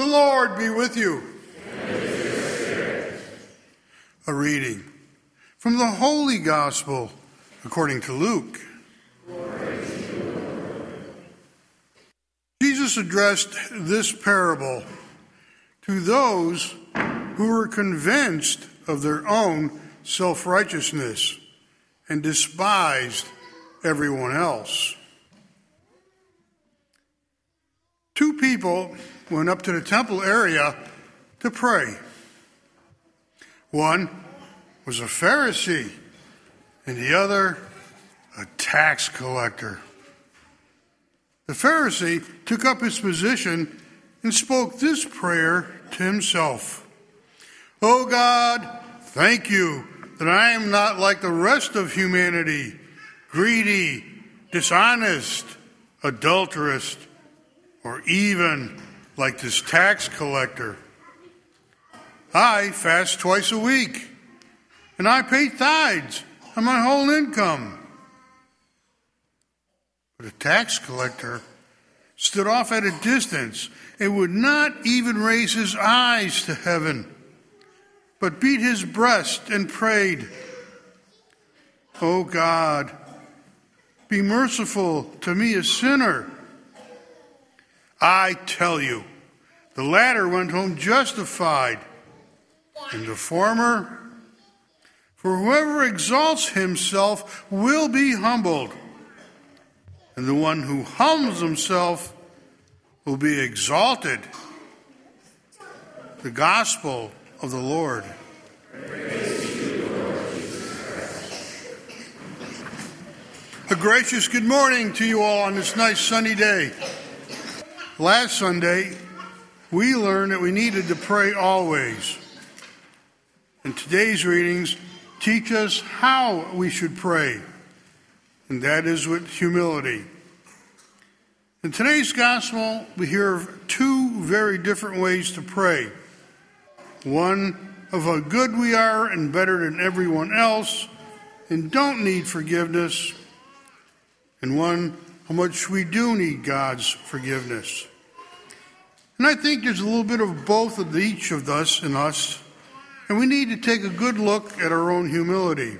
The Lord be with you. A reading from the Holy Gospel according to Luke. Jesus addressed this parable to those who were convinced of their own self righteousness and despised everyone else. Two people went up to the temple area to pray. One was a Pharisee, and the other a tax collector. The Pharisee took up his position and spoke this prayer to himself Oh God, thank you that I am not like the rest of humanity, greedy, dishonest, adulterous, or even like this tax collector. I fast twice a week, and I pay tithes on my whole income. But a tax collector stood off at a distance and would not even raise his eyes to heaven, but beat his breast and prayed, O oh God, be merciful to me, a sinner. I tell you, the latter went home justified, and the former, for whoever exalts himself will be humbled, and the one who humbles himself will be exalted. The gospel of the Lord. A gracious good morning to you all on this nice sunny day. Last Sunday, we learned that we needed to pray always. And today's readings teach us how we should pray, and that is with humility. In today's gospel, we hear of two very different ways to pray one of how good we are and better than everyone else and don't need forgiveness, and one how much we do need God's forgiveness. And I think there's a little bit of both of each of us in us, and we need to take a good look at our own humility.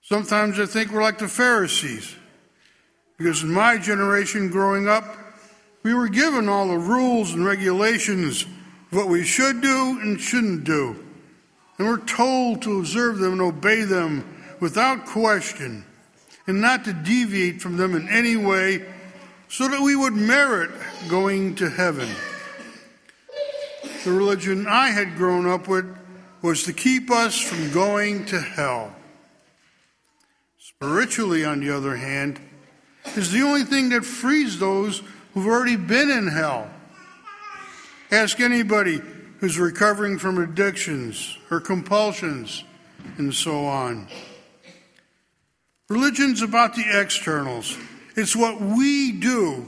Sometimes I think we're like the Pharisees, because in my generation growing up, we were given all the rules and regulations of what we should do and shouldn't do, and we're told to observe them and obey them without question, and not to deviate from them in any way so that we would merit going to heaven. The religion I had grown up with was to keep us from going to hell. Spiritually, on the other hand, is the only thing that frees those who've already been in hell. Ask anybody who's recovering from addictions or compulsions and so on. Religion's about the externals. It's what we do,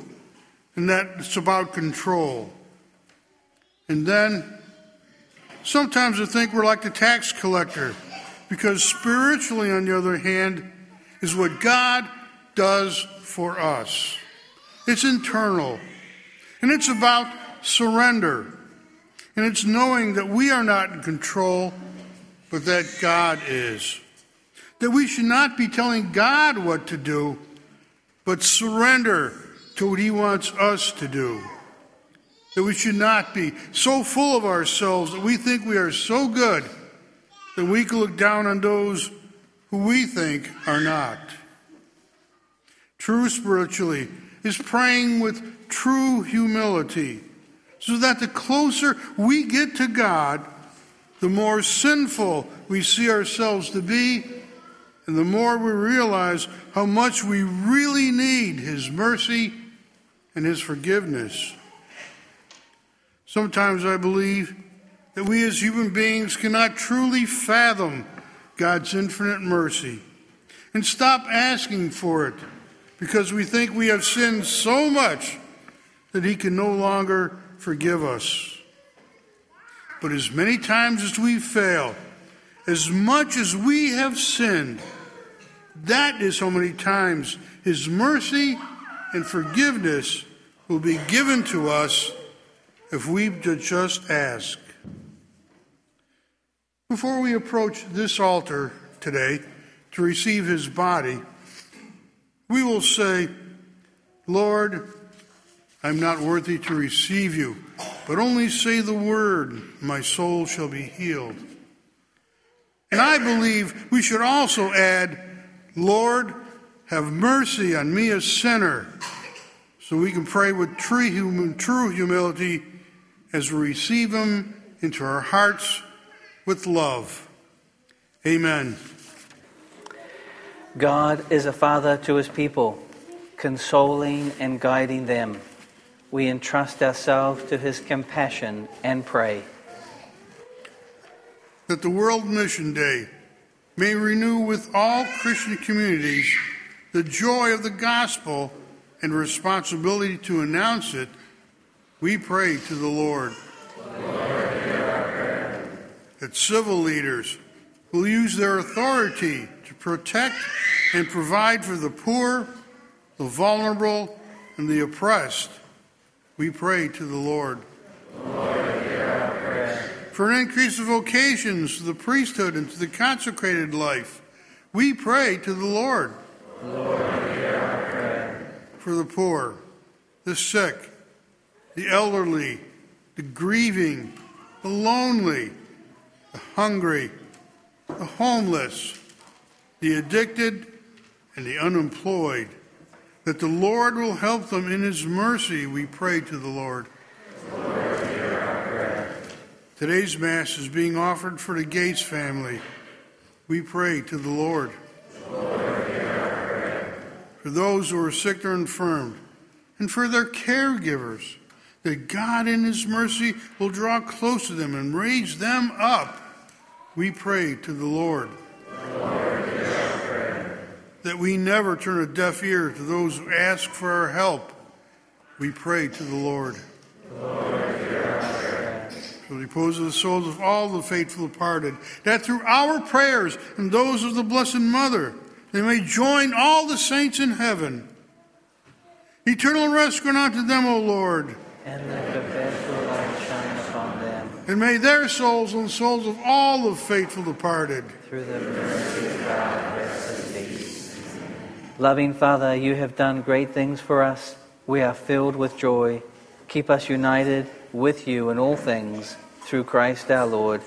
and that it's about control. And then sometimes I think we're like the tax collector, because spiritually, on the other hand, is what God does for us. It's internal, and it's about surrender. And it's knowing that we are not in control, but that God is. That we should not be telling God what to do, but surrender to what He wants us to do. That we should not be so full of ourselves that we think we are so good that we can look down on those who we think are not. True spiritually is praying with true humility, so that the closer we get to God, the more sinful we see ourselves to be and the more we realize how much we really need His mercy and His forgiveness. Sometimes I believe that we as human beings cannot truly fathom God's infinite mercy and stop asking for it because we think we have sinned so much that He can no longer forgive us. But as many times as we fail, as much as we have sinned, that is how many times His mercy and forgiveness will be given to us if we just ask. Before we approach this altar today to receive his body, we will say, Lord, I'm not worthy to receive you, but only say the word, my soul shall be healed. And I believe we should also add, Lord, have mercy on me, a sinner, so we can pray with true humility as we receive Him into our hearts with love. Amen. God is a father to His people, consoling and guiding them. We entrust ourselves to His compassion and pray that the World Mission Day may renew with all Christian communities the joy of the gospel and responsibility to announce it, we pray to the Lord. Lord that civil leaders will use their authority to protect and provide for the poor, the vulnerable, and the oppressed, we pray to the Lord. Lord for an increase of vocations to the priesthood and to the consecrated life. We pray to the Lord. Lord for the poor, the sick, the elderly, the grieving, the lonely, the hungry, the homeless, the addicted, and the unemployed. That the Lord will help them in His mercy, we pray to the Lord. Lord Today's Mass is being offered for the Gates family. We pray to the Lord. For those who are sick or infirmed, and for their caregivers, that God in His mercy will draw close to them and raise them up. We pray to the Lord. Lord that we never turn a deaf ear to those who ask for our help. We pray to the Lord. Lord the repose of the souls of all the faithful departed, that through our prayers and those of the Blessed Mother, they may join all the saints in heaven. Eternal rest grant unto them, O Lord. And let perpetual light shine upon them. And may their souls and the souls of all the faithful departed. Through the mercy of God, rest in peace. Loving Father, you have done great things for us. We are filled with joy. Keep us united with you in all things through Christ our Lord.